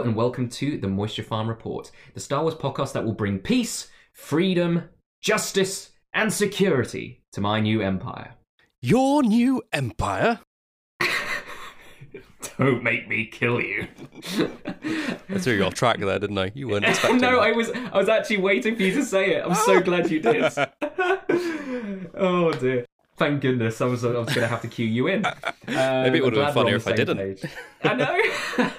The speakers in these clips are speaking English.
Hello and welcome to the Moisture Farm Report, the Star Wars podcast that will bring peace, freedom, justice, and security to my new empire. Your new empire? Don't make me kill you. I threw you off track there, didn't I? You weren't expecting no, that. I was I was actually waiting for you to say it. I'm so glad you did. oh dear. Thank goodness. I was I was going to have to cue you in. Um, Maybe it would have been funnier if I didn't. page. I know.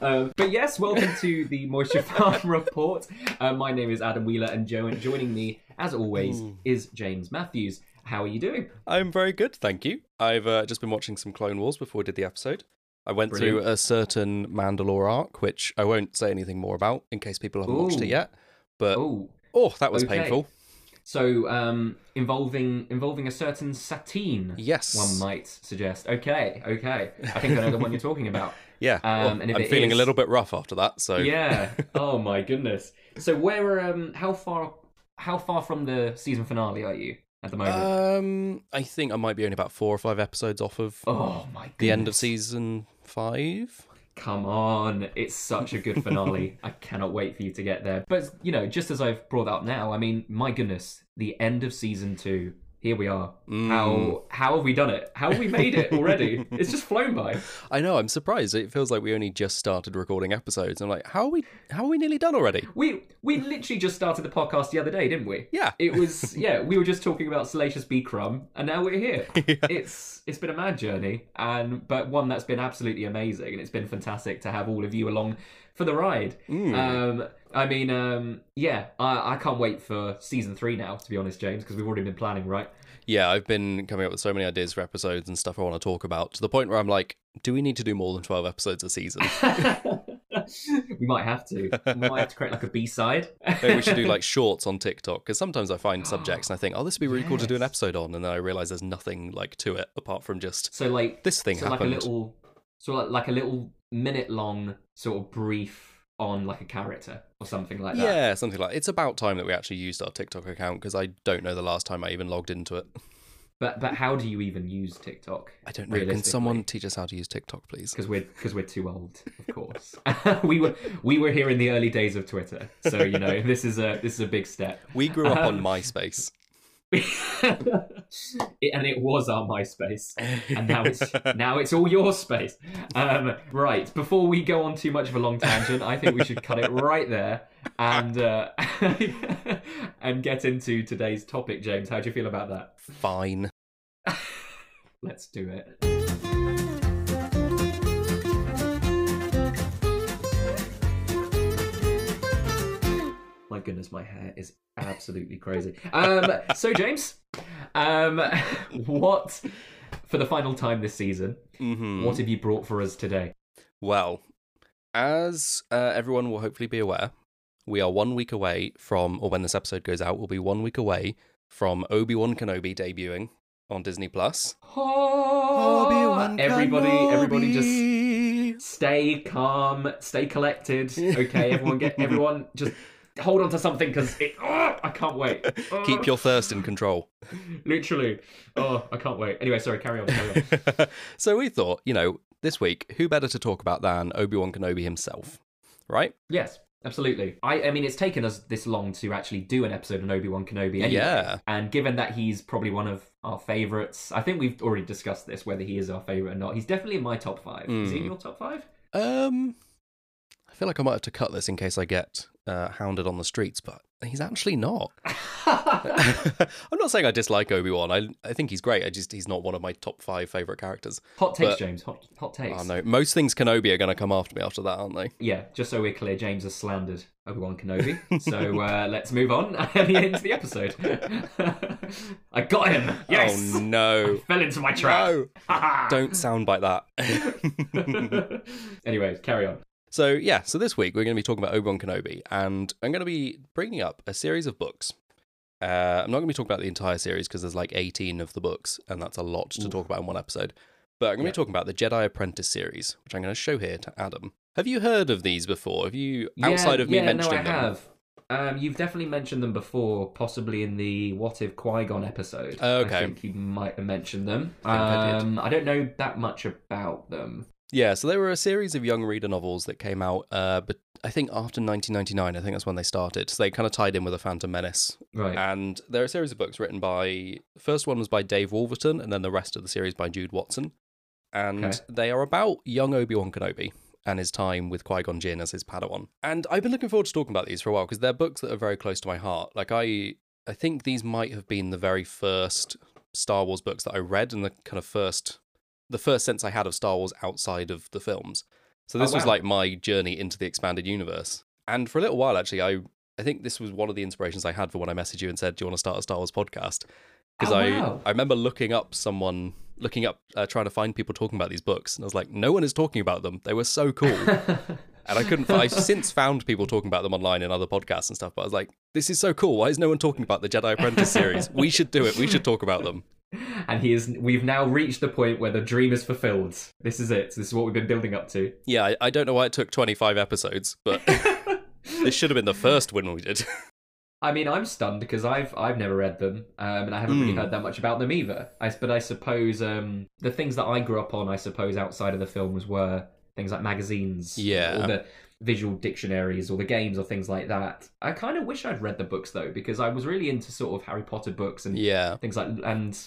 Um, but yes, welcome to the Moisture Farm Report. Uh, my name is Adam Wheeler, and jo- joining me, as always, Hmm. is James Matthews. How are you doing? I'm very good, thank you. I've uh, just been watching some Clone Wars before we did the episode. I went Brilliant. through a certain Mandalore arc, which I won't say anything more about in case people haven't watched it yet. But Oh, oh, that was okay. painful. So um, involving involving a certain Satine. Yes. One might suggest. Okay, okay. I think I know the one you're talking about. Yeah. Um, oh, and I'm feeling is- a little bit rough after that. So Yeah. Oh my goodness. So where um how far how far from the season finale are you at the moment? Um, I think I might be only about four or five episodes off of oh my goodness. the end of season five. Come on, it's such a good finale. I cannot wait for you to get there. But you know, just as I've brought up now, I mean, my goodness, the end of season two. Here we are. Mm. How how have we done it? How have we made it already? it's just flown by. I know. I'm surprised. It feels like we only just started recording episodes. I'm like, how are we? How are we nearly done already? We we literally just started the podcast the other day, didn't we? Yeah. It was yeah, we were just talking about Salacious B Crumb, and now we're here. Yeah. It's it's been a mad journey, and but one that's been absolutely amazing, and it's been fantastic to have all of you along for the ride. Mm. Um, I mean, um, yeah, I, I can't wait for season three now. To be honest, James, because we've already been planning, right? Yeah, I've been coming up with so many ideas for episodes and stuff I want to talk about to the point where I'm like, do we need to do more than 12 episodes a season? we might have to. We might have to create like a B side. Maybe we should do like shorts on TikTok because sometimes I find subjects and I think, oh, this would be really cool to do an episode on, and then I realize there's nothing like to it apart from just So like this thing so happened. like a little, so like, like a little minute long sort of brief on like a character or something like that. Yeah, something like it's about time that we actually used our TikTok account because I don't know the last time I even logged into it. But but how do you even use TikTok? I don't know. Can someone teach us how to use TikTok, please? Because we're because we're too old, of course. we were we were here in the early days of Twitter, so you know this is a this is a big step. We grew up on Um, MySpace. It- and it was our MySpace, and now it's now it's all your space. Um, right, before we go on too much of a long tangent, I think we should cut it right there and uh, and get into today's topic. James, how do you feel about that? Fine. Let's do it. My goodness, my hair is absolutely crazy. Um, so James, um, what for the final time this season? hmm What have you brought for us today? Well, as uh, everyone will hopefully be aware, we are one week away from, or when this episode goes out, we'll be one week away from Obi Wan Kenobi debuting on Disney Plus. everybody, everybody, just stay calm, stay collected. Okay, everyone, get everyone just hold on to something because it. Oh, I can't wait. Oh, keep your thirst in control. literally. Oh, I can't wait. Anyway, sorry. Carry on. Carry on. so we thought, you know, this week, who better to talk about than Obi Wan Kenobi himself, right? yes, absolutely. I, I mean, it's taken us this long to actually do an episode on Obi Wan Kenobi. Anyway. Yeah. And given that he's probably one of our favorites, I think we've already discussed this whether he is our favorite or not. He's definitely in my top five. Is he in Mm. your top five? Um, feel like I might have to cut this in case I get uh, hounded on the streets, but he's actually not. I'm not saying I dislike Obi Wan. I I think he's great. I just he's not one of my top five favorite characters. hot takes, But- James. Hot, hot takes. Oh no, most things Kenobi are going to come after me after that, aren't they? Yeah, just so we're clear, James has slandered Obi Wan Kenobi. so uh, let's move on and into the episode. I got him. Yes. Oh no. Fell into my trap. No, don't sound like that. Anyways, carry on. So yeah, so this week we're going to be talking about Obi Wan Kenobi, and I'm going to be bringing up a series of books. Uh, I'm not going to be talking about the entire series because there's like 18 of the books, and that's a lot to Oof. talk about in one episode. But I'm going to Yeah. be talking about the Jedi Apprentice series, which I'm going to show here to Adam. Have you heard of these before? Have you, outside yeah, of me yeah, mentioning no, I them? have. Um, you've definitely mentioned them before, possibly in the What If Qui Gon episode. Okay. I think you might have mentioned them. I think I um, I don't know that much about them. Yeah, so there were a series of young reader novels that came out, uh, but I think after 1999, I think that's when they started. So they kind of tied in with a Phantom Menace. Right. And there are a series of books written by, first one was by Dave Wolverton, and then the rest of the series by Jude Watson. And Okay. they are about young Obi Wan Kenobi and his time with Qui Gon Jinn as his Padawan. And I've been looking forward to talking about these for a while because they're books that are very close to my heart. Like I, I think these might have been the very first Star Wars books that I read, and the kind of first, the first sense I had of Star Wars outside of the films. So Oh, this was like my journey into the expanded universe. And for a little while, actually, I I think this was one of the inspirations I had for when I messaged you and said, "Do you want to start a Star Wars podcast?" Because Oh, I wow. I remember looking up someone, looking up, uh, trying to find people talking about these books, and I was like, no one is talking about them. They were so cool, and I couldn't. I've since found people talking about them online in other podcasts and stuff, but I was like, this is so cool. Why is no one talking about the Jedi Apprentice series? We should do it. We should talk about them. and he is. We've now reached the point where the dream is fulfilled. This is it. This is what we've been building up to. Yeah, I, I don't know why it took 25 episodes, but this should have been the first one we did. I mean, I'm stunned because I've I've never read them, um, and I haven't really Hmm. heard that much about them either. I, but I suppose um, the things that I grew up on, I suppose, outside of the films were things like magazines, Yeah. or the visual dictionaries, or the games, or things like that. I kind of wish I'd read the books though, because I was really into sort of Harry Potter books and yeah. things like and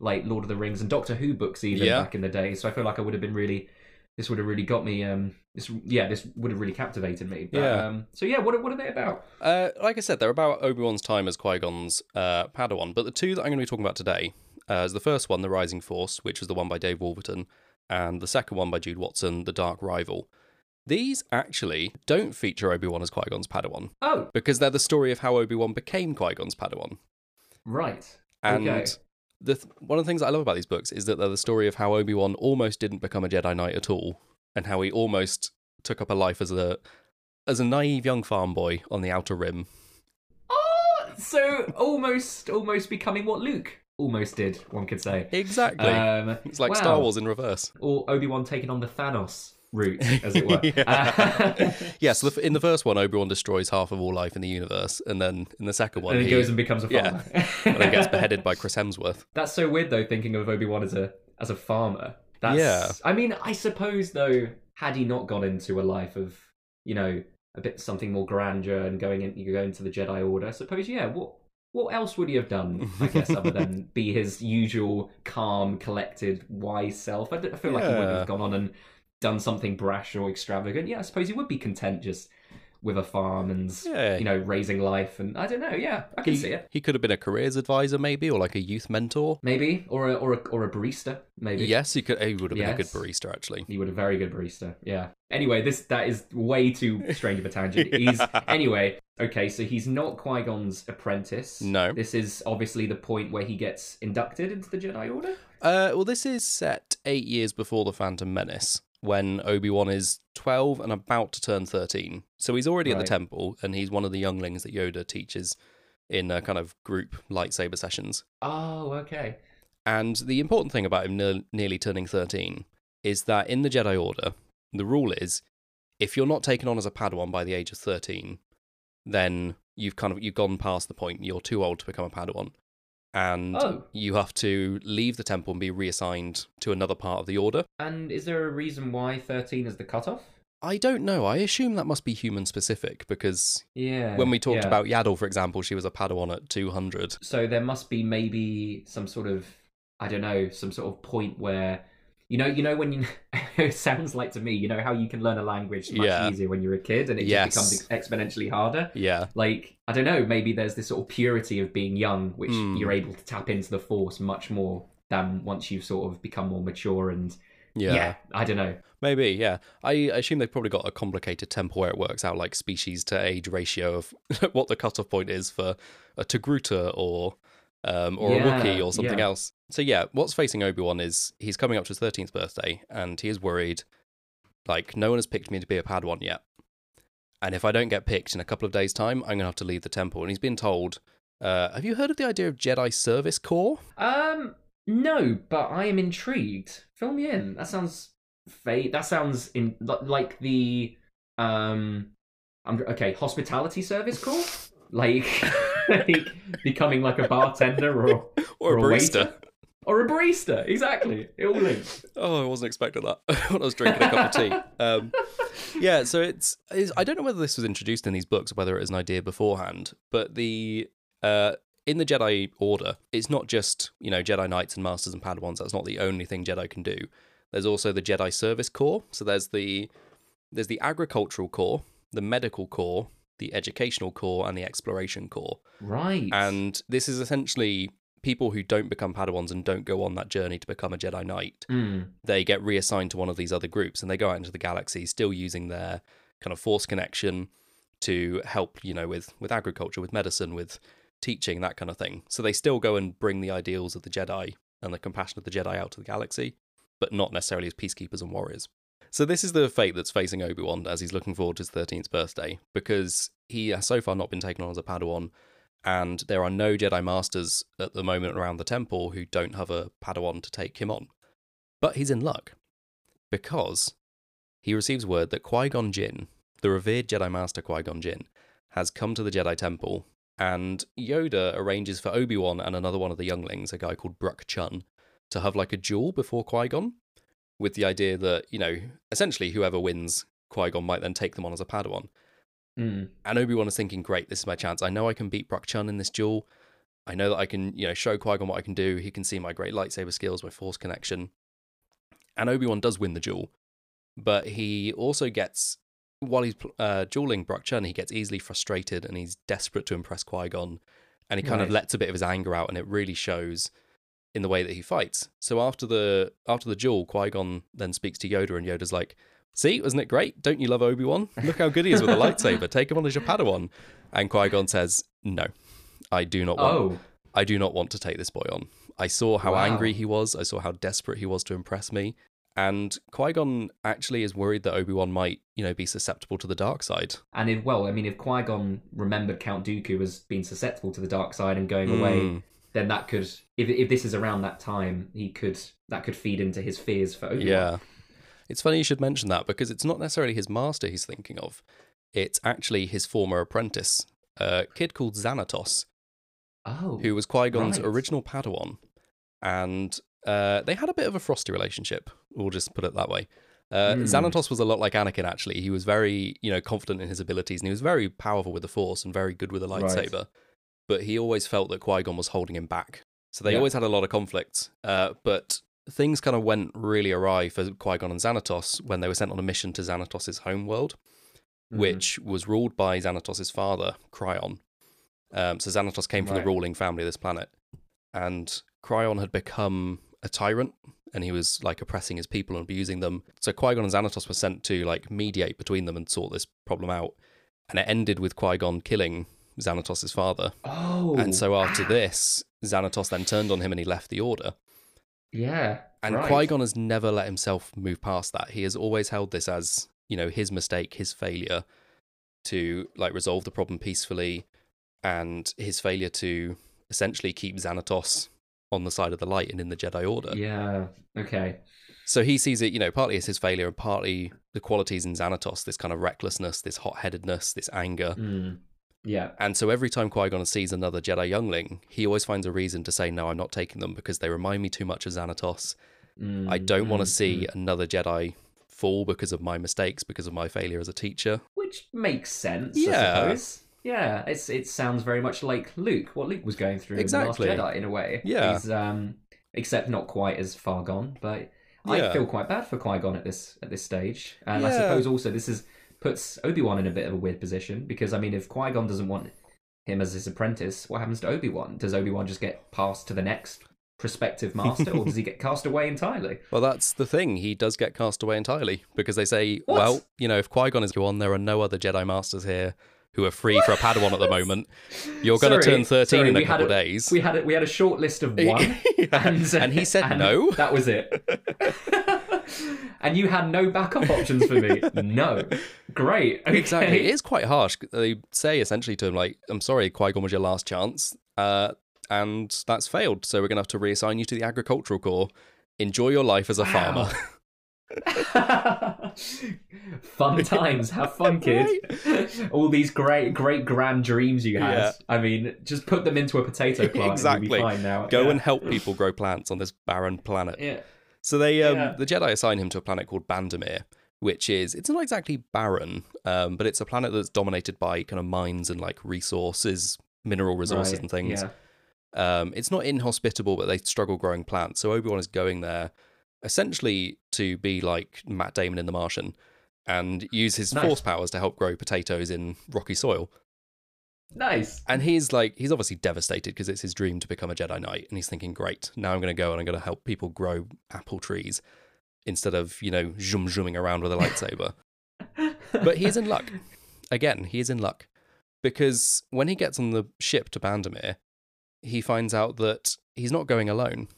like Lord of the Rings and Doctor Who books even Yeah. back in the day. So I feel like I would have been really. This would have really got me. Um, this yeah, this would have really captivated me. But, Yeah. Um, so yeah, what are- what are they about? Uh, like I said, they're about Obi Wan's time as Qui Gon's uh, Padawan. But the two that I'm going to be talking about today uh, is the first one, The Rising Force, which was the one by Dave Wolverton, and the second one by Jude Watson, The Dark Rival. These actually don't feature Obi Wan as Qui Gon's Padawan Oh, because they're the story of how Obi Wan became Qui Gon's Padawan. right. And Okay. The th- one of the things I love about these books is that they're the story of how Obi Wan almost didn't become a Jedi Knight at all, and how he almost took up a life as a as a naive young farm boy on the Outer Rim. Oh, so almost, almost becoming what Luke almost did. One could say. Exactly. Um, it's like wow. Star Wars in reverse. or Obi Wan taking on the Thanos route, as it were. yeah. yeah, so the, in the first one, Obi Wan destroys half of all life in the universe, and then in the second one, and he goes and becomes a yeah. farmer. and then gets beheaded by Chris Hemsworth. That's so weird, though, thinking of Obi Wan as a as a farmer. That's, Yeah. I mean, I suppose though, had he not gone into a life of, you know, a bit something more grandeur and going in, you go into the Jedi Order. I suppose, yeah. What what else would he have done? I guess other than be his usual calm, collected, wise self. I, I feel like he wouldn't have gone on and done something brash or extravagant. Yeah, I suppose he would be content just with a farm and Yeah. you know raising life and I don't know. Yeah, I can He, see it. he could have been a careers advisor, maybe, or like a youth mentor. Maybe or a or a or a barista. Maybe. Yes, he could. He would have been a good Yes. barista, actually. He would have a very good barista. Yeah. Anyway, this that is way too strange of a tangent. He's anyway. Okay, so he's not Qui Gon's apprentice. No. This is obviously the point where he gets inducted into the Jedi Order. Uh, well, this is set eight years before the Phantom Menace, when Obi Wan is twelve and about to turn thirteen. So he's already at the temple, and he's one of the younglings that Yoda teaches in a kind of group lightsaber sessions. Oh, okay. And the important thing about him ne- nearly turning 13 is that in the Jedi Order, the rule is if you're not taken on as a Padawan by the age of 13, then you've kind of you've gone past the point. You're too old to become a Padawan. And Oh. you have to leave the temple and be reassigned to another part of the order. And is there a reason why thirteen is the cutoff? I don't know. I assume that must be human specific because Yeah. when we talked yeah. about Yaddle, for example, she was a Padawan at 200. so there must be maybe some sort of I don't know, some sort of point where you know, you know when you it sounds like to me, you know how you can learn a language much Yeah. easier when you're a kid and it Yes. just becomes exponentially harder. Yeah. Like I don't know, maybe there's this sort of purity of being young which Hmm. you're able to tap into the force much more than once you've sort of become more mature and Yeah. yeah, I don't know. Maybe, yeah. I I assume they've probably got a complicated temple where it works out like species to age ratio of what the cutoff point is for a Togruta or um, or Yeah, a Wookiee or something yeah. else. So yeah, what's facing Obi Wan is he's coming up to his thirteenth birthday and he is worried, like no one has picked me to be a Padawan yet, and if I don't get picked in a couple of days' time, I'm gonna have to leave the temple. And he's been told, uh, "Have you heard of the idea of Jedi Service Corps?" Um no, but I am intrigued. Fill me in. That sounds fate. That sounds in like the um I'm okay, hospitality service corps? Like, like becoming like a bartender or Or a Or a barista. waiter? or a barista. Exactly, it all links. Oh, I wasn't expecting that when I was drinking a cup of tea. Um, yeah, so it's, it's I don't know whether this was introduced in these books or whether it was an idea beforehand, but the uh, in the Jedi Order, it's not just you know Jedi Knights and Masters and Padawans. That's not the only thing Jedi can do. There's also the Jedi Service Corps. So there's the there's the Agricultural Corps, the Medical Corps, the Educational Corps, and the Exploration Corps. Right. And this is essentially people who don't become Padawans and don't go on that journey to become a Jedi Knight Mm. they get reassigned to one of these other groups and they go out into the galaxy still using their kind of force connection to help you know with with agriculture with medicine with teaching that kind of thing so they still go and bring the ideals of the jedi and the compassion of the jedi out to the galaxy but not necessarily as peacekeepers and warriors so this is the fate that's facing obi-wan as he's looking forward to his 13th birthday because he has so far not been taken on as a padawan and there are no jedi masters at the moment around the temple who don't have a padawan to take him on. But he's in luck because he receives word that Qui Gon Jinn, the revered Jedi Master Qui Gon Jinn, has come to the Jedi Temple, and Yoda arranges for Obi Wan and another one of the younglings, a guy called Bruck Chun, to have like a duel before Qui Gon, with the idea that, you know, essentially whoever wins, Qui Gon might then take them on as a Padawan. Mm. And Obi Wan is thinking, great, this is my chance. I know I can beat Bruck Chun in this duel. I know that I can, you know, show Qui Gon what I can do. He can see my great lightsaber skills, my force connection. And Obi Wan does win the duel, but he also gets, while he's uh, dueling Bruck Chun, he gets easily frustrated and he's desperate to impress Qui Gon. And he kind of lets a bit of his anger out, and it really shows in the way that he fights. So after the after the duel, Qui Gon then speaks to Yoda, and Yoda's like, "See, wasn't it great? Don't you love Obi Wan? Look how good he is with a lightsaber. Take him on as your Padawan." And Qui Gon says, "No, I do not want. Oh, I do not want to take this boy on. I saw how Wow. angry he was. I saw how desperate he was to impress me." And Qui Gon actually is worried that Obi Wan might, you know, be susceptible to the dark side. and if well, I mean, if Qui Gon remembered Count Dooku as being susceptible to the dark side and going away, Mm. Then that could, if if this is around that time, he could that could feed into his fears for Obi Wan. Yeah. It's funny you should mention that because it's not necessarily his master he's thinking of. It's actually his former apprentice, a kid called Xanatos, Oh, who was Qui Gon's right. original Padawan. And uh, they had a bit of a frosty relationship, we'll just put it that way. Uh, Hmm. Xanatos was a lot like Anakin, actually. He was very, you know, confident in his abilities and he was very powerful with the Force and very good with a Right. But he always felt that Qui Gon was holding him back. So they Yeah. always had a lot of conflict. Uh, but things kind of went really awry for Qui Gon and Xanatos when they were sent on a mission to Xanatos' home world, Mhm. which was ruled by Xanatos' father, Crion. Um, so Xanatos came from Right. the ruling family of this planet. And Crion had become a tyrant and he was like oppressing his people and abusing them. So Qui Gon and Xanatos were sent to like mediate between them and sort this problem out. And it ended with Qui Gon killing Xanatos' father. oh, and so after ah, this, Xanatos then turned on him and he left the order. yeah, And right. Qui Gon has never let himself move past that. He has always held this as, you know, his mistake, his failure to like resolve the problem peacefully, and his failure to essentially keep Xanatos on the side of the light and in the Jedi Order. Yeah. Okay. So he sees it, you know, partly as his failure and partly the qualities in Xanatos, this kind of recklessness, this hot headedness, this anger. Mm. Yeah. And so every time Qui Gon sees another Jedi youngling, he always finds a reason to say, No, I'm not taking them because they remind me too much of Xanatos. Mm, I don't want to mm, see mm. another Jedi fall because of my mistakes, because of my failure as a teacher. Which makes sense. Yeah. I suppose. Yeah, it's it sounds very much like Luke, what Luke was going through Exactly. in the Last Jedi, in a way. Yeah. He's, um, except not quite as far gone. But Yeah. I feel quite bad for Qui Gon at this at this stage, and I suppose also this is puts Obi Wan in a bit of a weird position because I mean, if Qui Gon doesn't want him as his apprentice, what happens to Obi Wan? Does Obi Wan just get passed to the next prospective master, or does he get cast away entirely? Well, that's the thing. He does get cast away entirely because they say, What? well, you know, if Qui Gon is on, there are no other Jedi Masters here who are free for a Padawan at the moment. You're going to turn 13 sorry, in a couple a- days. We had a, we had a short list of one. and, and he said and no. That was it. And you had no backup options for me. No. Great. Okay. Exactly. It is quite harsh. They say essentially to him, like, I'm sorry, Qui Gon was your last chance. Uh, and that's failed. So we're going to have to reassign you to the Agricultural Corps. Enjoy your life as a Wow. farmer. fun times, have fun, kids. All these great, great grand dreams you had. Yeah. I mean, just put them into a potato plant. Exactly. And you'll be fine now. Go yeah. and help people grow plants on this barren planet. Yeah. So they, um, Yeah. the Jedi assign him to a planet called Bandomeer, which is it's not exactly barren, um, but it's a planet that's dominated by kind of mines and like resources, mineral resources Right, and things. Yeah. Um, it's not inhospitable, but they struggle growing plants. So Obi Wan is going there essentially to be like Matt Damon in The Martian and use his Nice. force powers to help grow potatoes in rocky soil. Nice. And he's like, he's obviously devastated because it's his dream to become a Jedi Knight. And he's thinking, great, now I'm going to go and I'm going to help people grow apple trees instead of, you know, zoom zooming around with a lightsaber. but he's in luck. Again, he's in luck because when he gets on the ship to Bandomeer, he finds out that he's not going alone.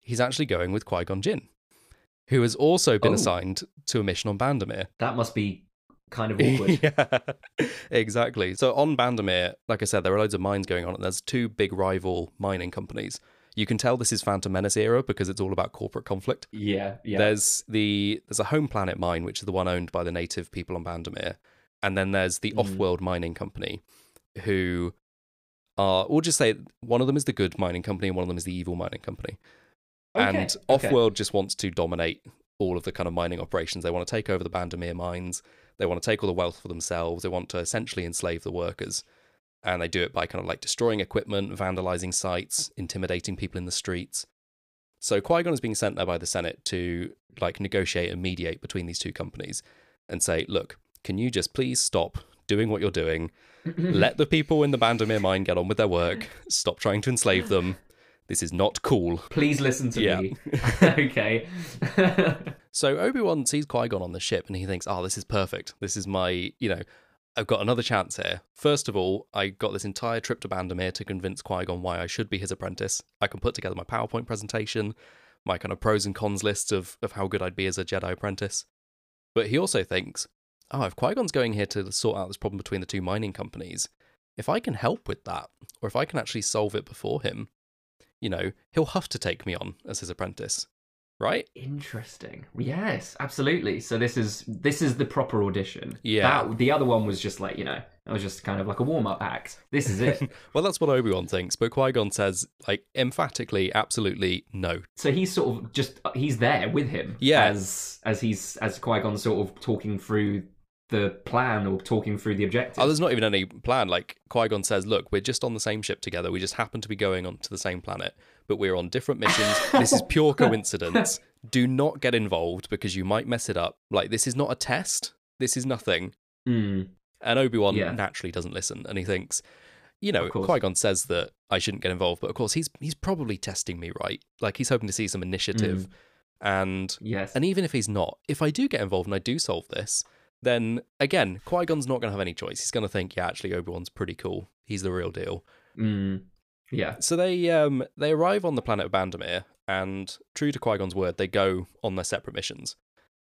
He's actually going with Qui Gon Jinn, who has also been Oh. assigned to a mission on Bandomeer. that must be kind of awkward. yeah, exactly. So on Bandomeer, like I said, there are loads of mines going on, and there's two big rival mining companies. You can tell this is Phantom Menace era because it's all about corporate conflict. yeah. Yeah. There's the there's a home planet mine, which is the one owned by the native people on Bandomeer, and then there's the Mm. off-world mining company, who are we'll just say one of them is the good mining company and one of them is the evil mining company. Okay, And okay. Offworld just wants to dominate all of the kind of mining operations. They want to take over the Bandomeer mines. They want to take all the wealth for themselves. They want to essentially enslave the workers. And they do it by kind of like destroying equipment, vandalizing sites, intimidating people in the streets. So Qui Gon is being sent there by the Senate to like negotiate and mediate between these two companies and say, look, can you just please stop doing what you're doing? Let the people in the Bandomeer mine get on with their work. Stop trying to enslave them. This is not cool. Please listen to Yeah. me. okay. So Obi Wan sees Qui Gon on the ship and he thinks, "Oh, this is perfect. This is my, you know, I've got another chance here. First of all, I got this entire trip to Bandomeer to convince Qui Gon why I should be his apprentice. I can put together my PowerPoint presentation, my kind of pros and cons list of of how good I'd be as a Jedi apprentice. But he also thinks, oh, if Qui Gon's going here to sort out this problem between the two mining companies, if I can help with that, or if I can actually solve it before him, you know, he'll have to take me on as his apprentice, right? Interesting. Yes, absolutely. So this is this is the proper audition. Yeah. That, the other one was just like you know, it was just kind of like a warm up act. This is it. Well, that's what Obi Wan thinks, but Qui Gon says, like, emphatically, absolutely no. so he's sort of just he's there with him. Yeah. As as he's as Qui Gon sort of talking through the plan or talking through the objective. Oh, there's not even any plan. Like, Qui Gon says, look, we're just on the same ship together. We just happen to be going on to the same planet, but we're on different missions. this is pure coincidence. Do not get involved because you might mess it up. Like, this is not a test. This is nothing. Hmm. And Obi Wan Yeah. naturally doesn't listen, and he thinks, you know. Qui Gon says that I shouldn't get involved, but of course he's he's probably testing me, right? Like he's hoping to see some initiative, and Yes. and even if he's not, if I do get involved and I do solve this, then again, Qui Gon's not going to have any choice. He's going to think, yeah, actually, Obi Wan's pretty cool. He's the real deal. Hmm. Yeah. So they um they arrive on the planet of Bandomeer, and true to Qui Gon's word, they go on their separate missions.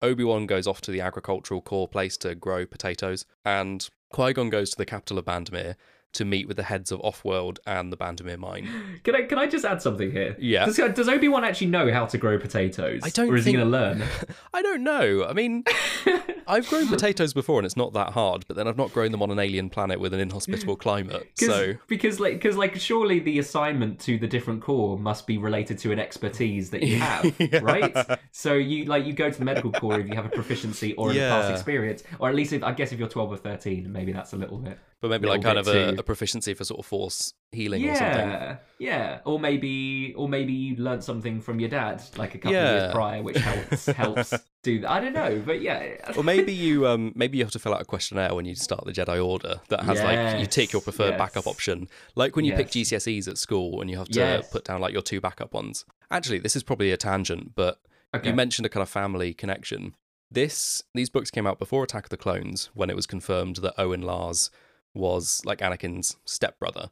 Obi Wan goes off to the agricultural corps place to grow potatoes, and Qui Gon goes to the capital of Bandomeer to meet with the heads of Offworld and the Bandomeer mine. Can I can I just add something here? Yeah. Does, does Obi Wan actually know how to grow potatoes? I don't Or is think- he going to learn? I don't know. I mean, I've grown potatoes before, and it's not that hard. But then I've not grown them on an alien planet with an inhospitable climate. So because like because like surely the assignment to the different corps must be related to an expertise that you have, Yeah. right? So you like you go to the medical corps if you have a proficiency or a past experience, or at least if, I guess if you're 12 or 13, maybe that's a little bit. but maybe Little like kind of a, a proficiency for sort of force healing or something. Yeah, yeah, or maybe or maybe you learned something from your dad like a couple of years prior, which helps helps do that. I don't know, but yeah. Or maybe you um maybe you have to fill out a questionnaire when you start the Jedi Order that has like you tick your Yes, preferred backup option. Like when you pick Yes. GCSEs at school and you have to Yes. put down like your two backup ones. Actually, this is probably a tangent, but Okay. you mentioned a kind of family connection. This these books came out before Attack of the Clones when it was confirmed that Owen Lars was like Anakin's stepbrother.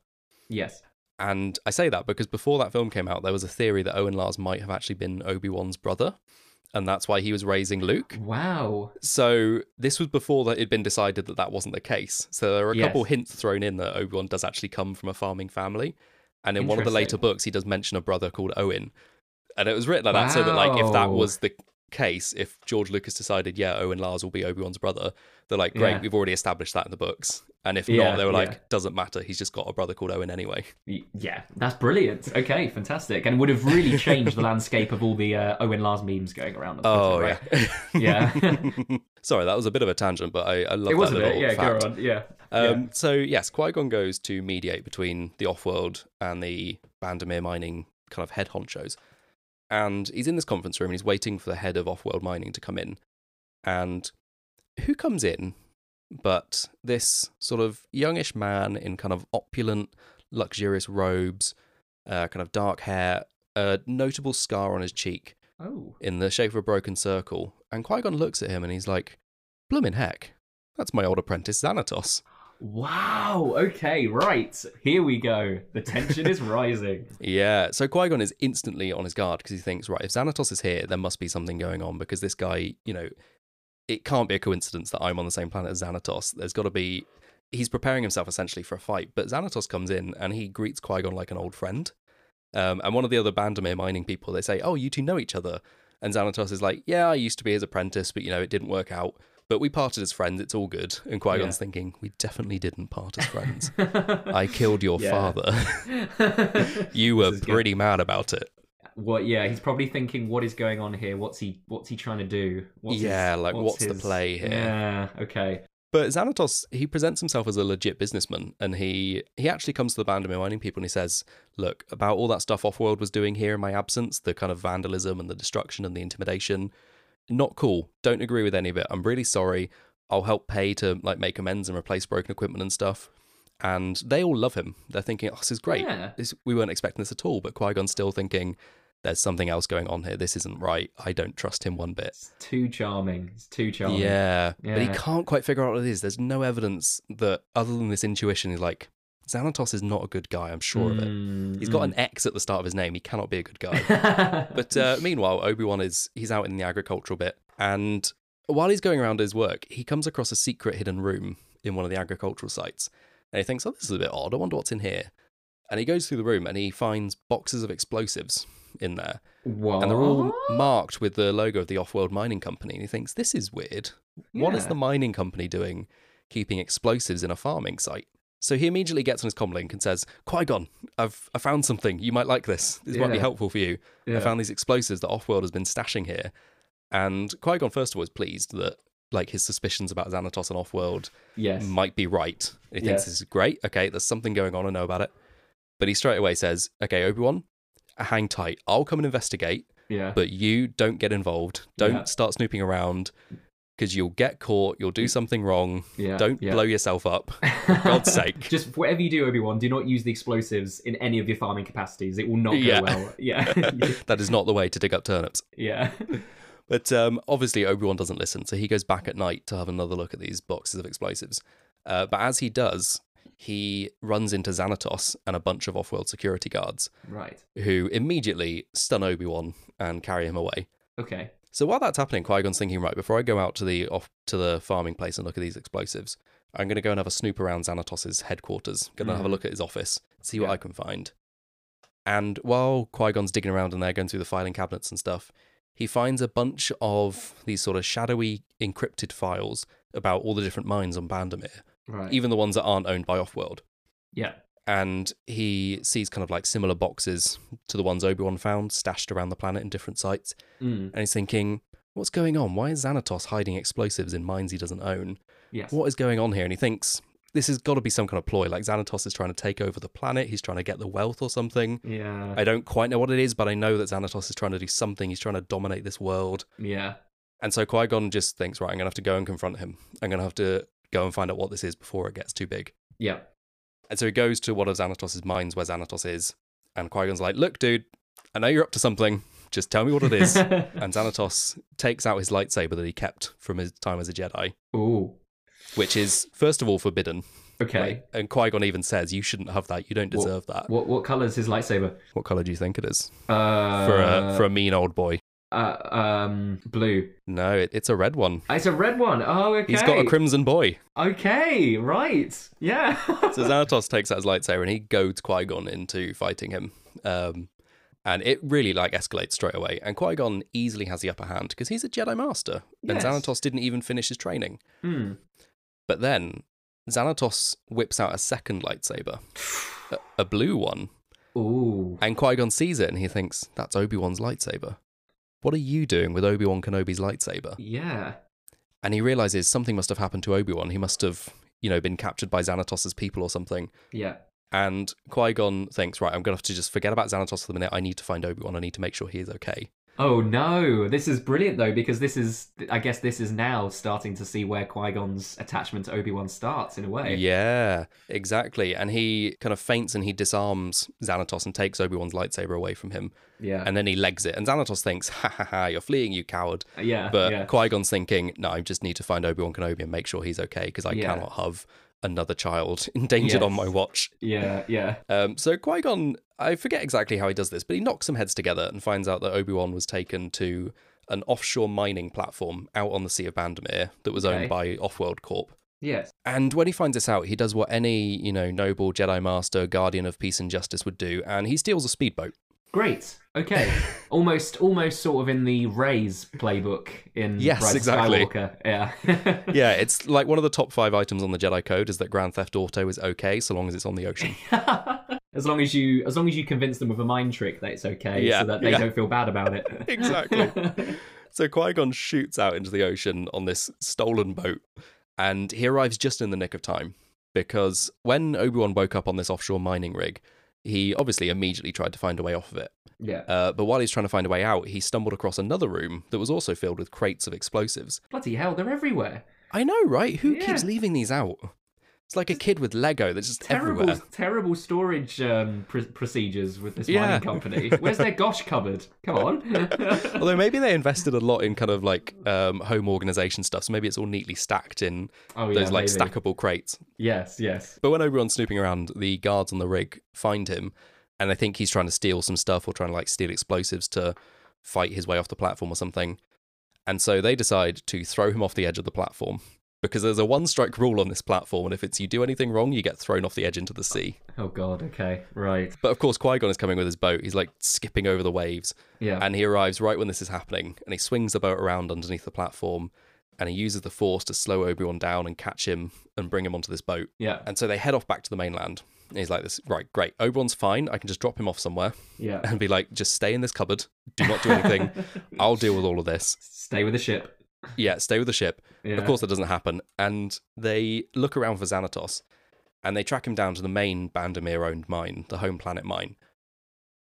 yes. And I say that because before that film came out, there was a theory that Owen Lars might have actually been Obi Wan's brother, and that's why he was raising Luke. Wow. So this was before that it'd been decided that that wasn't the case. So there are a Yes. couple hints thrown in that Obi Wan does actually come from a farming family, and in one of the later books, he does mention a brother called Owen, and it was written like that so that like if that was the case, if George Lucas decided, yeah, Owen Lars will be Obi Wan's brother, they're like, great, Yeah. we've already established that in the books. And if Yeah, not, they were like, yeah. doesn't matter. He's just got a brother called Owen anyway. Yeah, that's brilliant. Okay, fantastic, and would have really changed the landscape of all the uh, Owen Lars memes going around. Oh Twitter, yeah, right? yeah. Sorry, that was a bit of a tangent, but I, I love it was that a little bit. Yeah, fact. go on. Yeah. Um, So yes, Qui Gon goes to mediate between the off-world and the Bandomeer mining kind of head honchos, and he's in this conference room and he's waiting for the head of off-world mining to come in, and who comes in but this sort of youngish man in kind of opulent, luxurious robes, uh, kind of dark hair, a notable scar on his cheek Oh. in the shape of a broken circle, and Qui Gon looks at him and he's like, "Bloomin' heck, that's my old apprentice Xanatos." Wow. Okay. Right. Here we go. The tension is rising. Yeah, so Qui Gon is instantly on his guard because he thinks, right, if Xanatos is here, there must be something going on because this guy, you know, it can't be a coincidence that I'm on the same planet as Xanatos. There's got to be. He's preparing himself essentially for a fight, but Xanatos comes in and he greets Qui Gon like an old friend. Um, and one of the other Bandomeer mining people, they say, "Oh, you two know each other." And Xanatos is like, "Yeah, I used to be his apprentice, but you know, it didn't work out. But we parted as friends. It's all good." And Qui Gon's Yeah. thinking, "We definitely didn't part as friends. I killed your Yeah. father. you were is good. pretty mad about it." What? Yeah, he's probably thinking, "What is going on here? What's he? What's he trying to do? What's Yeah, like, what's the play here? Yeah. Okay. But Xanatos, he presents himself as a legit businessman, and he he actually comes to the Bandomeer mining people and he says, "Look, about all that stuff Offworld was doing here in my absence, the kind of vandalism and the destruction and the intimidation, not cool. Don't agree with any of it. I'm really sorry. I'll help pay to like make amends and replace broken equipment and stuff." And they all love him. They're thinking, "Oh, this is great. Yeah. This we weren't expecting this at all." But Qui Gon's still thinking, "There's something else going on here. This isn't right. I don't trust him one bit." It's too charming. It's too charming. Yeah, but he can't quite figure out what it is. There's no evidence that, other than this intuition, he's like, Xanatos is not a good guy. I'm sure of it. Mm, He's got an X at the start of his name. He cannot be a good guy. but uh, meanwhile, Obi Wan is he's out in the agricultural bit, and while he's going around his work, he comes across a secret hidden room in one of the agricultural sites, and he thinks, "Oh, this is a bit odd. I wonder what's in here." And he goes through the room and he finds boxes of explosives in there, what? and they're all marked with the logo of the Off-World Mining Company. And he thinks, "This is weird. What is the mining company doing keeping explosives in a farming site? So he immediately gets on his comlink and says, Qui Gon, I've I found something. You might like this. This might be helpful for you. I found these explosives that Offworld has been stashing here. And Qui Gon, first of all, is pleased that like his suspicions about Xanatos and Offworld Yes. might be right. He thinks Yes. this is great. Okay, there's something going on. I know about it. But he straight away says, Okay, Obi Wan, hang tight. I'll come and investigate yeah. but you don't get involved. Don't Yeah. start snooping around because you'll get caught. You'll do something wrong. yeah. Don't yeah. blow yourself up. For God's sake. Just whatever you do, Obi Wan, do not use the explosives in any of your farming capacities. It will not go Yeah. well. Yeah. that is not the way to dig up turnips. yeah. But um, obviously, Obi Wan doesn't listen, so he goes back at night to have another look at these boxes of explosives. Uh, but as he does, he runs into Xanatos and a bunch of off world security guards Right. who immediately stun Obi Wan and carry him away. Okay. So while that's happening, Qui Gon's thinking, right, before I go out to the off to the farming place and look at these explosives, I'm going to go and have a snoop around Xanatos's headquarters. Going to have a Mhm. look at his office, see what Yeah. I can find. And while Qui Gon's digging around in there, going through the filing cabinets and stuff, he finds a bunch of these sort of shadowy encrypted files about all the different mines on Bandomeer, Right. even the ones that aren't owned by Offworld. yeah. And he sees kind of like similar boxes to the ones Obi Wan found stashed around the planet in different sites. Mm. And he's thinking, what's going on? Why is Xanatos hiding explosives in mines he doesn't own? Yes. What is going on here? And he thinks, this has got to be some kind of ploy. Like Xanatos is trying to take over the planet. He's trying to get the wealth or something. Yeah. I don't quite know what it is, but I know that Xanatos is trying to do something. He's trying to dominate this world. Yeah. And so Qui Gon just thinks, right, I'm going to have to go and confront him. I'm going to have to go and find out what this is before it gets too big. Yeah. And so he goes to one of Xanatos' mines where Xanatos is. And Qui Gon's like, look, dude, I know you're up to something. Just tell me what it is. and Xanatos takes out his lightsaber that he kept from his time as a Jedi, Ooh. which is first of all forbidden. Okay. Like, and Qui Gon even says, "You shouldn't have that. You don't What- deserve that." What what color is his lightsaber? What color do you think it is Uh, for a for a mean old boy? Uh, um blue. No, it, it's a red one. Ah, It's a red one. Oh, okay. He's got a crimson boy. Okay, right. Yeah. So Xanatos takes out his lightsaber and he goads Qui Gon into fighting him. Um, And it really like escalates straight away. And Qui Gon easily has the upper hand because he's a Jedi Master, Yes. and Xanatos didn't even finish his training. Hmm. But then Xanatos whips out a second lightsaber, a, a blue one, Ooh. and Qui Gon sees it and he thinks, "That's Obi Wan's lightsaber. What are you doing with Obi Wan Kenobi's lightsaber?" Yeah. And he realizes something must have happened to Obi Wan. He must have, you know, been captured by Xanatos's people or something. Yeah. And Qui Gon thinks, right, I'm going to have to just forget about Xanatos for the minute. I need to find Obi Wan. I need to make sure he's okay. Oh no, this is brilliant though because this is I guess this is now starting to see where Qui-Gon's attachment to Obi-Wan starts in a way. Yeah, exactly. And he kind of feints and he disarms Xanatos and takes Obi Wan's lightsaber away from him. Yeah. And then he legs it. And Xanatos thinks, ha ha ha, you're fleeing, you coward. yeah. But yeah. Qui Gon's thinking, no, I just need to find Obi Wan Kenobi and make sure he's okay because I Yeah. cannot have another child endangered on my watch. Yeah, yeah. Um, so Qui Gon, I forget exactly how he does this, but he knocks some heads together and finds out that Obi Wan was taken to an offshore mining platform out on the Sea of Bandomeer that was Okay. owned by Offworld Corp. Yes. And when he finds this out, he does what any, you know, noble Jedi Master, guardian of peace and justice would do, and he steals a speedboat. Great. Okay. almost almost sort of in the Ray's playbook in Yes, Rise of exactly. Skywalker. Yeah. Yeah, it's like one of the top five items on the Jedi Code is that Grand Theft Auto is okay so long as it's on the ocean. as long as you as long as you convince them with a mind trick that it's okay Yeah, so that they yeah. don't feel bad about it. Exactly. So Qui Gon shoots out into the ocean on this stolen boat, and he arrives just in the nick of time because when Obi Wan woke up on this offshore mining rig, he obviously immediately tried to find a way off of it. yeah. Uh, but while he's trying to find a way out, he stumbled across another room that was also filled with crates of explosives. Bloody hell, they're everywhere. I know, right? Who keeps leaving these out? It's like a kid with Lego that's just Terrible, everywhere. terrible storage um, pr- procedures with this Yeah. mining company. Where's their gosh cupboard? Come on. Although maybe they invested a lot in kind of like um, home organization stuff, so maybe it's all neatly stacked in oh yeah, those like maybe. stackable crates. Yes, yes. But when Obi-Wan's snooping around, the guards on the rig find him, and I think he's trying to steal some stuff or trying to like steal explosives to fight his way off the platform or something. And so they decide to throw him off the edge of the platform because there's a one-strike rule on this platform, and if it's you do anything wrong, you get thrown off the edge into the sea. Oh god. Okay. Right. But of course, Qui-Gon is coming with his boat. He's like skipping over the waves, Yeah. and he arrives right when this is happening, and he swings the boat around underneath the platform, and he uses the Force to slow Obi-Wan down and catch him and bring him onto this boat. yeah. And so they head off back to the mainland. And he's like, "This right, great. Obi-Wan's fine. I can just drop him off somewhere Yeah. and be like, just stay in this cupboard. Do not do anything. I'll deal with all of this. Stay with the ship. Yeah, stay with the ship. Yeah. Of course, that doesn't happen. And they look around for Xanatos, and they track him down to the main Bandomeer-owned mine, the home planet mine.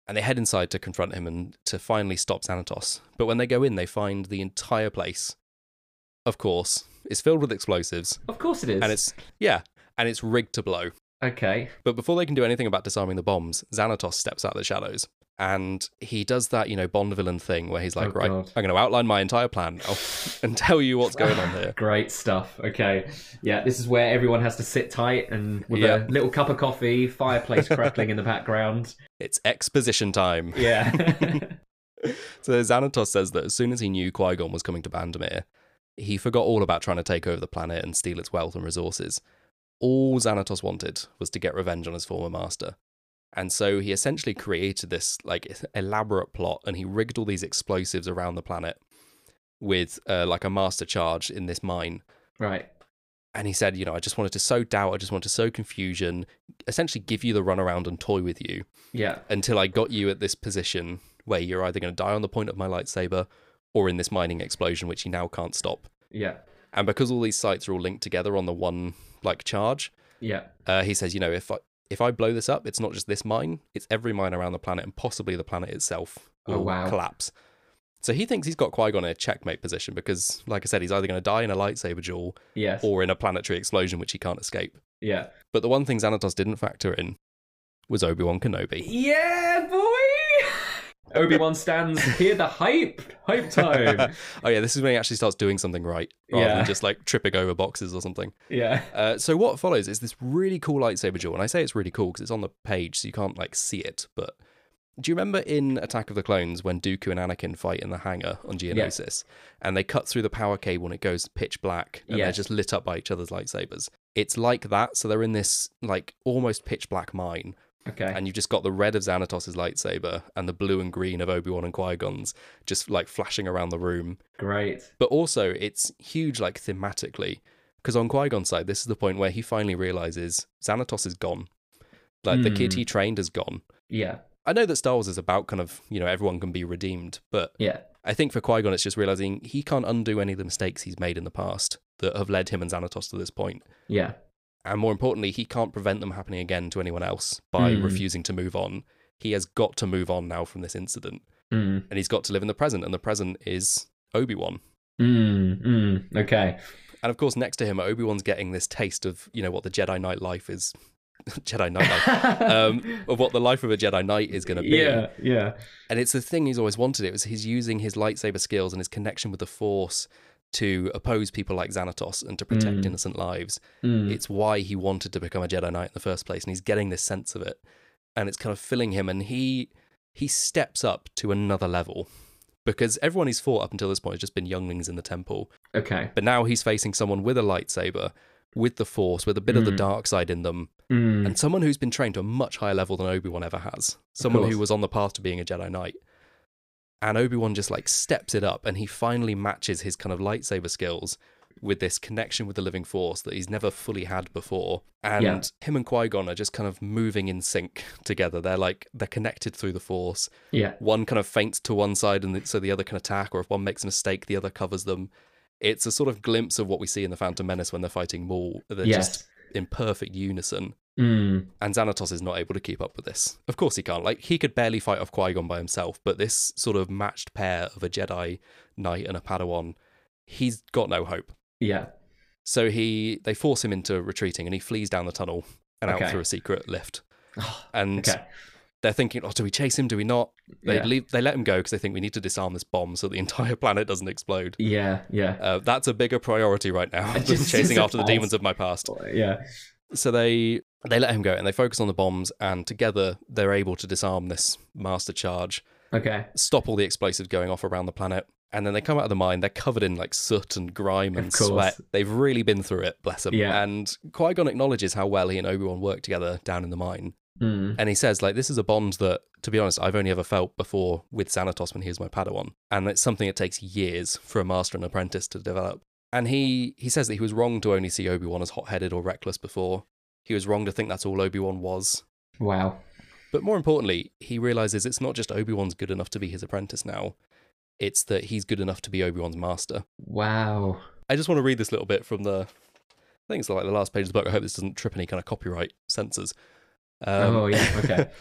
And they head inside to confront him and to finally stop Xanatos. But when they go in, they find the entire place, of course, is filled with explosives, Of course it is. and it's yeah, and it's rigged to blow. okay. But before they can do anything about disarming the bombs, Xanatos steps out of the shadows. And he does that, you know, Bond villain thing where he's like, Oh, right, God. I'm going to outline my entire plan and tell you what's going on here. Great stuff. Okay. Yeah, this is where everyone has to sit tight and with Yeah. a little cup of coffee, fireplace crackling in the background. It's exposition time. Yeah. So Xanatos says that as soon as he knew Qui Gon was coming to Bandomeer, he forgot all about trying to take over the planet and steal its wealth and resources. All Xanatos wanted was to get revenge on his former master. And so he essentially created this like elaborate plot and he rigged all these explosives around the planet with uh, like a master charge in this mine. right. And he said, you know, I just wanted to sow doubt, I just wanted to sow confusion, essentially give you the runaround and toy with you Yeah. until I got you at this position where you're either going to die on the point of my lightsaber or in this mining explosion, which he now can't stop. Yeah. And because all these sites are all linked together on the one like charge, Yeah. uh, he says, you know, if I if I blow this up, it's not just this mine; it's every mine around the planet, and possibly the planet itself Oh, will wow. collapse. So he thinks he's got Qui Gon in a checkmate position because, like I said, he's either going to die in a lightsaber duel Yes. or in a planetary explosion, which he can't escape. yeah. But the one thing Xanatos didn't factor in was Obi Wan Kenobi. Yeah, boy. Obi Wan stands. Hear the hype. Hype time. oh yeah, this is when he actually starts doing something right, rather Yeah. than just like tripping over boxes or something. yeah. Uh, so what follows is this really cool lightsaber duel, and I say it's really cool because it's on the page, so you can't like see it. But do you remember in Attack of the Clones when Dooku and Anakin fight in the hangar on Geonosis, and they cut through the power cable and it goes pitch black, and they're just lit up by each other's lightsabers? It's like that. So they're in this like almost pitch black mine, Okay. and you've just got the red of Xanatos' lightsaber and the blue and green of Obi Wan and Qui Gon's just like flashing around the room. Great. But also, it's huge, like thematically, because on Qui Gon's side, this is the point where he finally realizes Xanatos is gone. Like the kid Hmm. he trained is gone. Yeah. I know that Star Wars is about kind of, you know, everyone can be redeemed, but Yeah. I think for Qui Gon, it's just realizing he can't undo any of the mistakes he's made in the past that have led him and Xanatos to this point. Yeah. And more importantly, he can't prevent them happening again to anyone else by Mm. refusing to move on. He has got to move on now from this incident, Mm. and he's got to live in the present, and the present is Obi Wan. Mm. Mm. Okay. And of course, next to him, Obi Wan's getting this taste of you know what the Jedi Knight life is, Jedi Knight life, um, of what the life of a Jedi Knight is going to be. yeah. Yeah. And it's the thing he's always wanted. It was he's using his lightsaber skills and his connection with the Force to oppose people like Xanatos and to protect Mm. innocent lives. Mm. It's why he wanted to become a Jedi Knight in the first place, and he's getting this sense of it, and it's kind of filling him, and he he steps up to another level because everyone he's fought up until this point has just been younglings in the temple, Okay. but now he's facing someone with a lightsaber, with the Force, with a bit of the Mm. dark side in them, Mm. and someone who's been trained to a much higher level than Obi Wan ever has. Someone who was on the path to being a Jedi Knight. And Obi Wan just like steps it up and he finally matches his kind of lightsaber skills with this connection with the living force that he's never fully had before. And Yeah. him and Qui Gon are just kind of moving in sync together. They're like, they're connected through the force. yeah. One kind of feints to one side and so the other can attack, or if one makes a mistake, the other covers them. It's a sort of glimpse of what we see in the Phantom Menace when they're fighting Maul. They're Yes. just in perfect unison. Mm. And Xanatos is not able to keep up with this. Of course he can't. Like he could barely fight off Qui Gon by himself, but this sort of matched pair of a Jedi Knight and a Padawan, he's got no hope. Yeah. So he they force him into retreating, and he flees down the tunnel and Okay. out through a secret lift. And okay. They're thinking, oh, do we chase him? Do we not? They Yeah. leave. They let him go because they think we need to disarm this bomb so the entire planet doesn't explode. Yeah. Yeah. Uh, that's a bigger priority right now than Just- chasing after the demons of my past. Yeah. so they they let him go and they focus on the bombs and together they're able to disarm this master charge Okay. stop all the explosives going off around the planet and then they come out of the mine they're covered in like soot and grime and sweat they've really been through it bless them Yeah. and qui-gon acknowledges how well he and obi-wan work together down in the mine Mm. and he says like this is a bond that to be honest i've only ever felt before with xanatos when he was my padawan. And it's something that takes years for a master and apprentice to develop. And he he says that he was wrong to only see obi-wan as hot-headed or reckless before. He was wrong to think that's all obi-wan was. Wow. but more importantly he realizes it's not just obi-wan's good enough to be his apprentice now. It's that he's good enough to be obi-wan's master. Wow. i just want to read this little bit from the i think it's like the last page of the book. I hope this doesn't trip any kind of copyright censors um, oh yeah. Okay.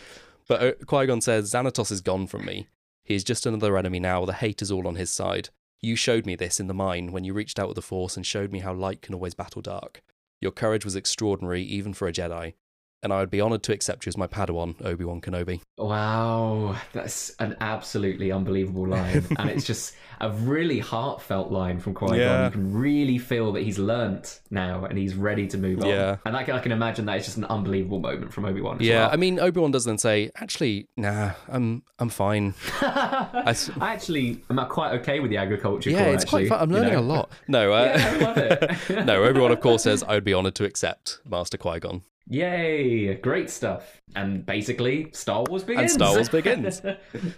But uh, Qui Gon says, Xanatos is gone from me. He is just another enemy now. The hate is all on his side. You showed me this in the mine when you reached out with the Force and showed me how light can always battle dark. Your courage was extraordinary, even for a Jedi. And I would be honored to accept you as my Padawan, Obi Wan Kenobi. Wow, that's an absolutely unbelievable line, and it's just a really heartfelt line from Qui Gon. Yeah. You can really feel that he's learnt now and he's ready to move on. Yeah. and I can, I can imagine that it's just an unbelievable moment from Obi Wan. yeah, I mean, Obi Wan does then say, actually, nah, I'm I'm fine. I, actually am quite okay with the agriculture. yeah, core, it's actually, quite fun. I'm you learning know? a lot. No, uh, Yeah, I love it. no, Obi Wan, of course, says, I would be honored to accept Master Qui Gon. Yay! Great stuff. And basically, Star Wars begins. And Star Wars begins.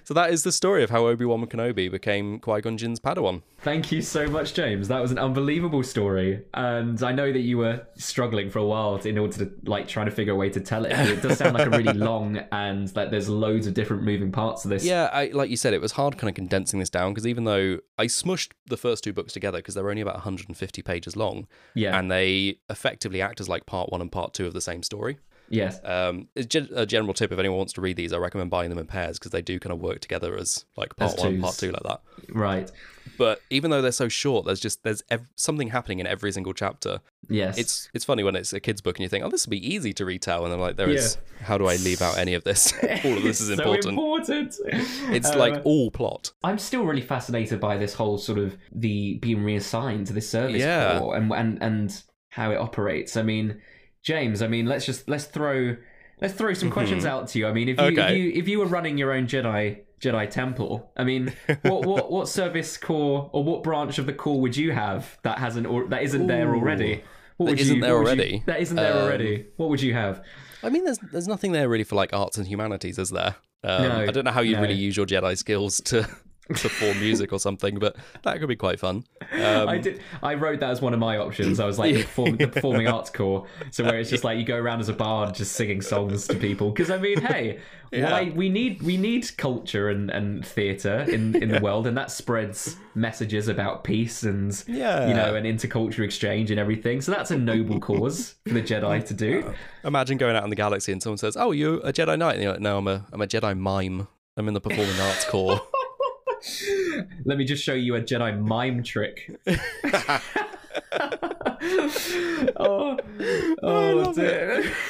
So that is the story of how Obi Wan Kenobi became Qui Gon Jinn's Padawan. Thank you so much, James. That was an unbelievable story, and I know that you were struggling for a while in order to like trying to figure a way to tell it. It does sound like a really long and like there's loads of different moving parts to this. Yeah, I, like you said, it was hard kind of condensing this down because even though I smushed the first two books together because they're only about 150 pages long, yeah, and they effectively act as like part one and part two of the same story. yes, Um, a general tip if anyone wants to read these, I recommend buying them in pairs because they do kind of work together as like part As one, part two, like that. right, But even though they're so short, there's just there's ev- something happening in every single chapter. yes. It's it's funny when it's a kids book and you think, oh, this would be easy to retell, and then like there is how do I leave out any of this? all of this is so important. important. It's Uh, like all plot. I'm still really fascinated by this whole sort of the being reassigned to this service Yeah. and and and how it operates. I mean, James, I mean, let's just let's throw let's throw some questions out to you. I mean, if you if you if you were running your own Jedi Jedi temple, I mean, what what what service corps or what branch of the corps would you have that hasn't or that isn't there already? What That would isn't you, there would you- already. that isn't there Um, already. What would you have? I mean, there's there's nothing there really for like arts and humanities, is there? Um, No, I don't know how you no. really use your Jedi skills to to music or something, but that could be quite fun. Um, I did. I wrote that as one of my options. I was like the, perform, the performing arts corps, so where it's just like you go around as a bard, just singing songs to people. Because I mean, hey, Yeah. why we need we need culture and, and theatre in in the world, and that spreads messages about peace and Yeah. you know, and intercultural exchange and everything. So that's a noble cause for the Jedi to do. Imagine going out in the galaxy and someone says, "Oh, you're a Jedi Knight," and you're like, "No, I'm a I'm a Jedi mime. I'm in the performing arts corps." Let me just show you a Jedi mime trick. oh, oh, dear.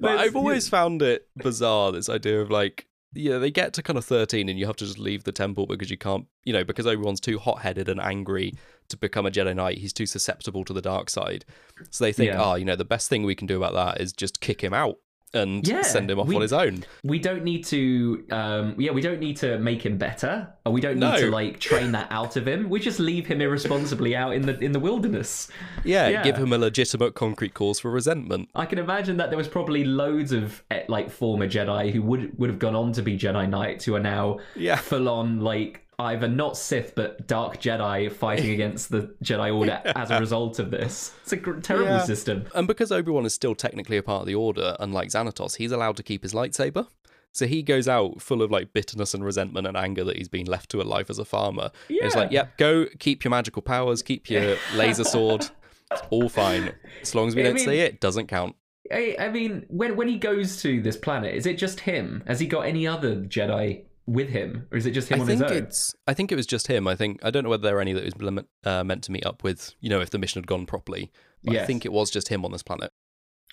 But I've always found it bizarre this idea of like, yeah, they get to kind of 13 and you have to just leave the temple because you can't, you know, because Obi-Wan's too hot-headed and angry to become a Jedi Knight. He's too susceptible to the dark side. So they think, Yeah. oh, you know, the best thing we can do about that is just kick him out and Yeah, send him off we- on his own. we don't need to um yeah we don't need to make him better or we don't need No. to like train that out of him we just leave him irresponsibly out in the in the wilderness Yeah, Yeah. give him a legitimate concrete cause for resentment. i can imagine that there was probably loads of eh, like former jedi who would would have gone on to be jedi knights who are now Yeah. full on like either not sith but dark jedi fighting against the jedi order as a result of this it's a gr- terrible Yeah. system And because Obi-Wan is still technically a part of the Order, unlike Xanatos, he's allowed to keep his lightsaber. So he goes out full of like bitterness and resentment and anger that he's been left to a life as a farmer. And It's like, Yeah. yep, go keep your magical powers, keep your laser sword. It's all fine. As long as we I don't mean- see it, doesn't count. I, I mean, when when he goes to this planet, is it just him? Has he got any other Jedi with him, or is it just him I on think his own? it's. I think it was just him. I think I don't know whether there are any that was uh, meant to meet up with. You know, if the mission had gone properly. But I think it was just him on this planet.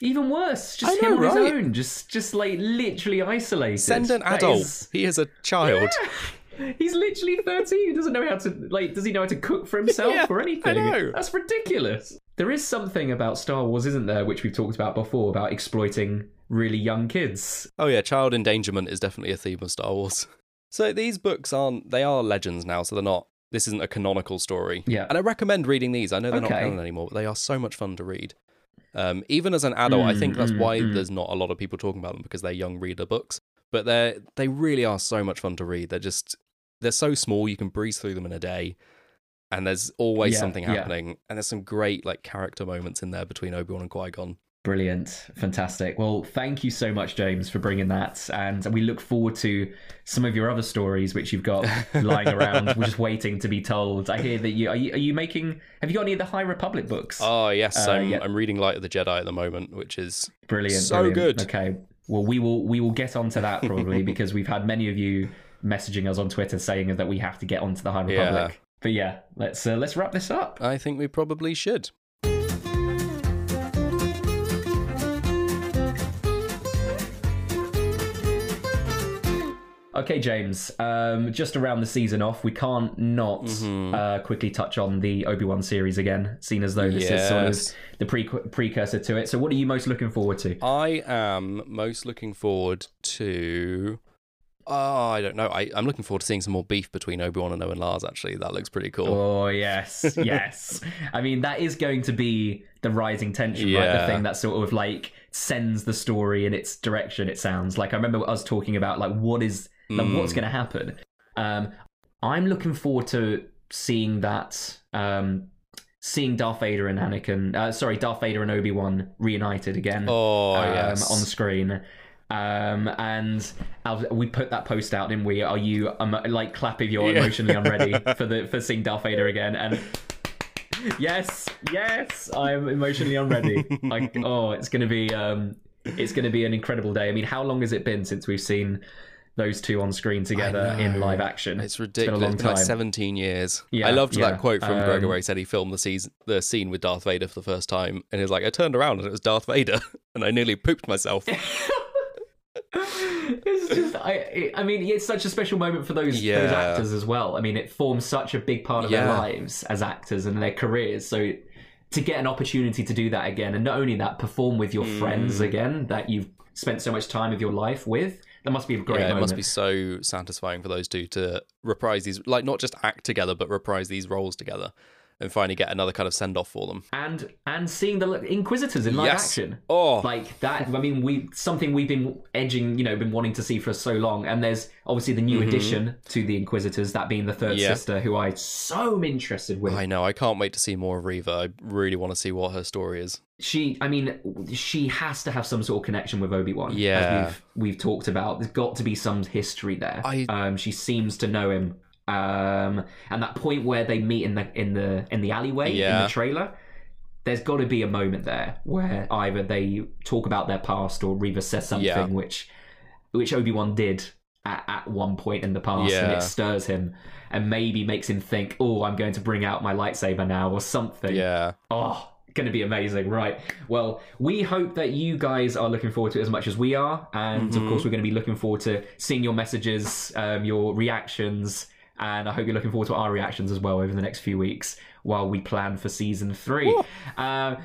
Even worse, just I him know, on his own, just just like literally isolated. Send an That adult. is- He is a child. He's literally thirteen. He doesn't know how to like. Does he know how to cook for himself Yeah, or anything? I know. That's ridiculous. There is something about Star Wars, isn't there, which we've talked about before, about exploiting really young kids. Oh yeah, child endangerment is definitely a theme of Star Wars. So these books aren't they are legends now, so they're not this isn't a canonical story. Yeah. And I recommend reading these. I know they're not Okay. canon anymore, but they are so much fun to read. Um, even as an adult, I Mm, think that's mm, why mm. there's not a lot of people talking about them because they're young reader books. But they're—they really are so much fun to read. They're just they're so small you can breeze through them in a day. And there's always Yeah, something yeah. happening. And there's some great like character moments in there between Obi-Wan and Qui-Gon. Brilliant. Fantastic. Well, thank you so much, James, for bringing that. And we look forward to some of your other stories which you've got lying around. We're just waiting to be told. I hear that you are, you are you making have you got any of the High Republic books? Oh yes, Uh, I'm yeah. I'm reading Light of the Jedi at the moment, which is brilliant. so brilliant. good. Okay. Well, we will we will get onto that probably because we've had many of you messaging us on Twitter saying that we have to get onto the High Republic. Yeah. But yeah, let's uh, let's wrap this up. I think we probably should. Okay, James. Um, just around the season off, we can't not Mhm. uh, quickly touch on the Obi Wan series again, seen as though this is sort of the pre- precursor to it. So, what are you most looking forward to? I am most looking forward to. Oh, I don't know. I, I'm looking forward to seeing some more beef between Obi Wan and Owen Lars. Actually, that looks pretty cool. Oh yes, yes. I mean, that is going to be the rising tension, right? The thing that sort of like sends the story in its direction. It sounds like I remember us talking about like what is like what's Mm. going to happen. Um, I'm looking forward to seeing that. Um, seeing Darth Vader and Anakin, uh, sorry, Darth Vader and Obi Wan reunited again. Oh um, yes. on the screen. Um, and Al- we put that post out, didn't we? Are you um, like clap if you're Yeah. emotionally unready for the for seeing Darth Vader again? And yes, yes, I'm emotionally unready. Like, oh, it's gonna be um, it's gonna be an incredible day. I mean, how long has it been since we've seen those two on screen together in live action? It's been a ridiculous. It's been like time. 17 years. Yeah, I loved yeah. that quote from Gregor Um, where he said he filmed the season, the scene with Darth Vader for the first time, and he was like, "I turned around and it was Darth Vader, and I nearly pooped myself." it's just I it, I mean it's such a special moment for those those actors as well. I mean it forms such a big part of their lives as actors and their careers. So to get an opportunity to do that again and not only that perform with your friends Mm. again that you've spent so much time of your life with that must be a great yeah, it moment. must be so satisfying for those two to reprise these, like not just act together, but reprise these roles together. And finally get another kind of send off for them. and and seeing the Inquisitors in live Yes. action. Oh, like that i mean we something we've been edging you know been wanting to see for so long and there's obviously the new addition to the inquisitors that being the third Mm-hmm. Yeah. sister who i so interested with I know. I can't wait to see more of Reva. I really want to see what her story is. she i mean she has to have some sort of connection with obi-wan Yeah. as we've we've talked about there's got to be some history there I- um she seems to know him um and that point where they meet in the in the in the alleyway in the trailer there's got to be a moment there where either they talk about their past or Reva says something Yeah. which which Obi-Wan did at, at one point in the past and it stirs him and maybe makes him think oh I'm going to bring out my lightsaber now or something Yeah. Oh, going to be amazing. Right. Well, we hope that you guys are looking forward to it as much as we are. And Mm-hmm. of course, we're going to be looking forward to seeing your messages, um, your reactions. And I hope you're looking forward to our reactions as well over the next few weeks while we plan for season three. Uh,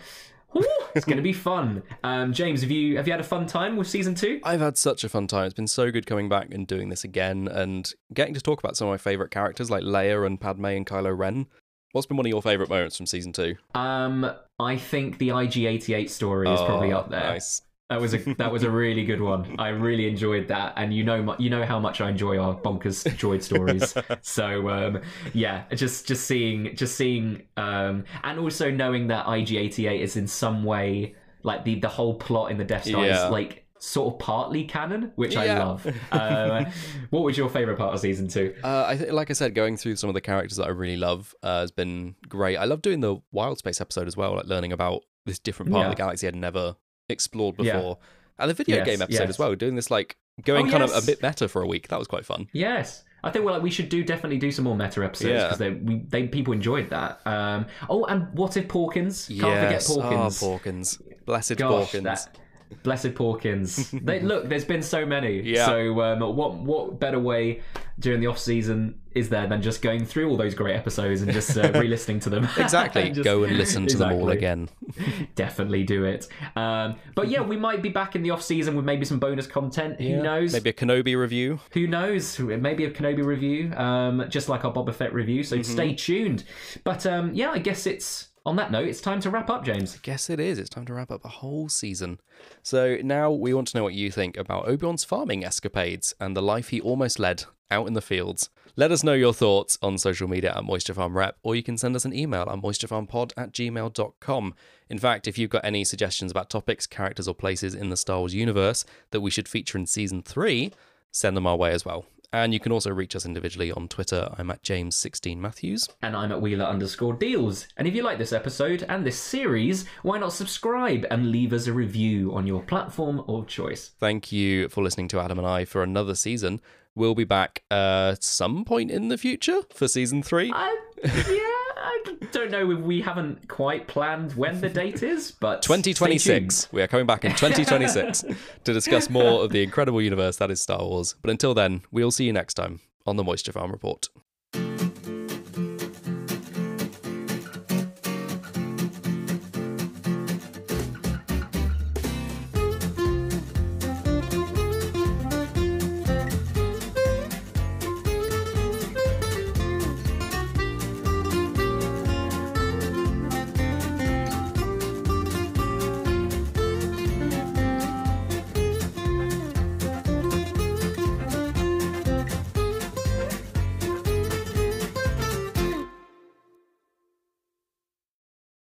whew, it's going to be fun. Um, James, have you have you had a fun time with season two? I've had such a fun time. It's been so good coming back and doing this again and getting to talk about some of my favourite characters like Leia and Padme and Kylo Ren. What's been one of your favourite moments from season two? Um, I think the IG88 story is probably Oh, up there. Nice. That was a that was a really good one. I really enjoyed that, and you know you know how much I enjoy our bonkers droid stories. so um, yeah, just just seeing just seeing um, and also knowing that IG88 is in some way like the the whole plot in the Death Star Yeah. is like sort of partly canon, which I love. Uh, what was your favorite part of season two? Uh, I th- like I said, going through some of the characters that I really love uh, has been great. I love doing the Wild Space episode as well, like learning about this different part of the galaxy I'd never explored Yeah. before. And the video Yes, game episode yes. as well, doing this like going Oh, kind of a bit meta for a week. That was quite fun. Yes. I think well, like, we should do definitely do some more meta episodes Yeah. because they, we, they people enjoyed that. Um, oh, and what if Porkins? Can't yes. forget Porkins. Oh, Porkins. Blessed Gosh, Porkins. that blessed Porkins. they, look, there's been so many. Yeah. So um, what what better way during the off season is there than just going through all those great episodes and just uh, re-listening to them? Exactly. And just- Go and listen to them all again. Definitely do it. Um, but yeah, we might be back in the off season with maybe some bonus content. Who knows? Maybe a Kenobi review. Who knows? Maybe a Kenobi review, um, just like our Boba Fett review. So Mm-hmm. stay tuned. But um, yeah, I guess it's on that note. It's time to wrap up, James. I Guess it is. It's time to wrap up a whole season. So now we want to know what you think about Obi-Wan's farming escapades and the life he almost led out in the fields. Let us know your thoughts on social media at Moisture Farm Rep, or you can send us an email at moisturefarmpod at gmail.com. In fact, if you've got any suggestions about topics, characters, or places in the Star Wars universe that we should feature in season three, send them our way as well. And you can also reach us individually on Twitter. I'm at James16Matthews. And I'm at Wheeler underscore deals. And if you like this episode and this series, why not subscribe and leave us a review on your platform of choice? Thank you for listening to Adam and I for another season. We'll be back uh, some point in the future for season three. I, yeah, I don't know if we haven't quite planned when the date is, but stay tuned. 2026. We are coming back in 2026 to discuss more of the incredible universe that is Star Wars. But until then, we'll see you next time on the Moisture Farm Report.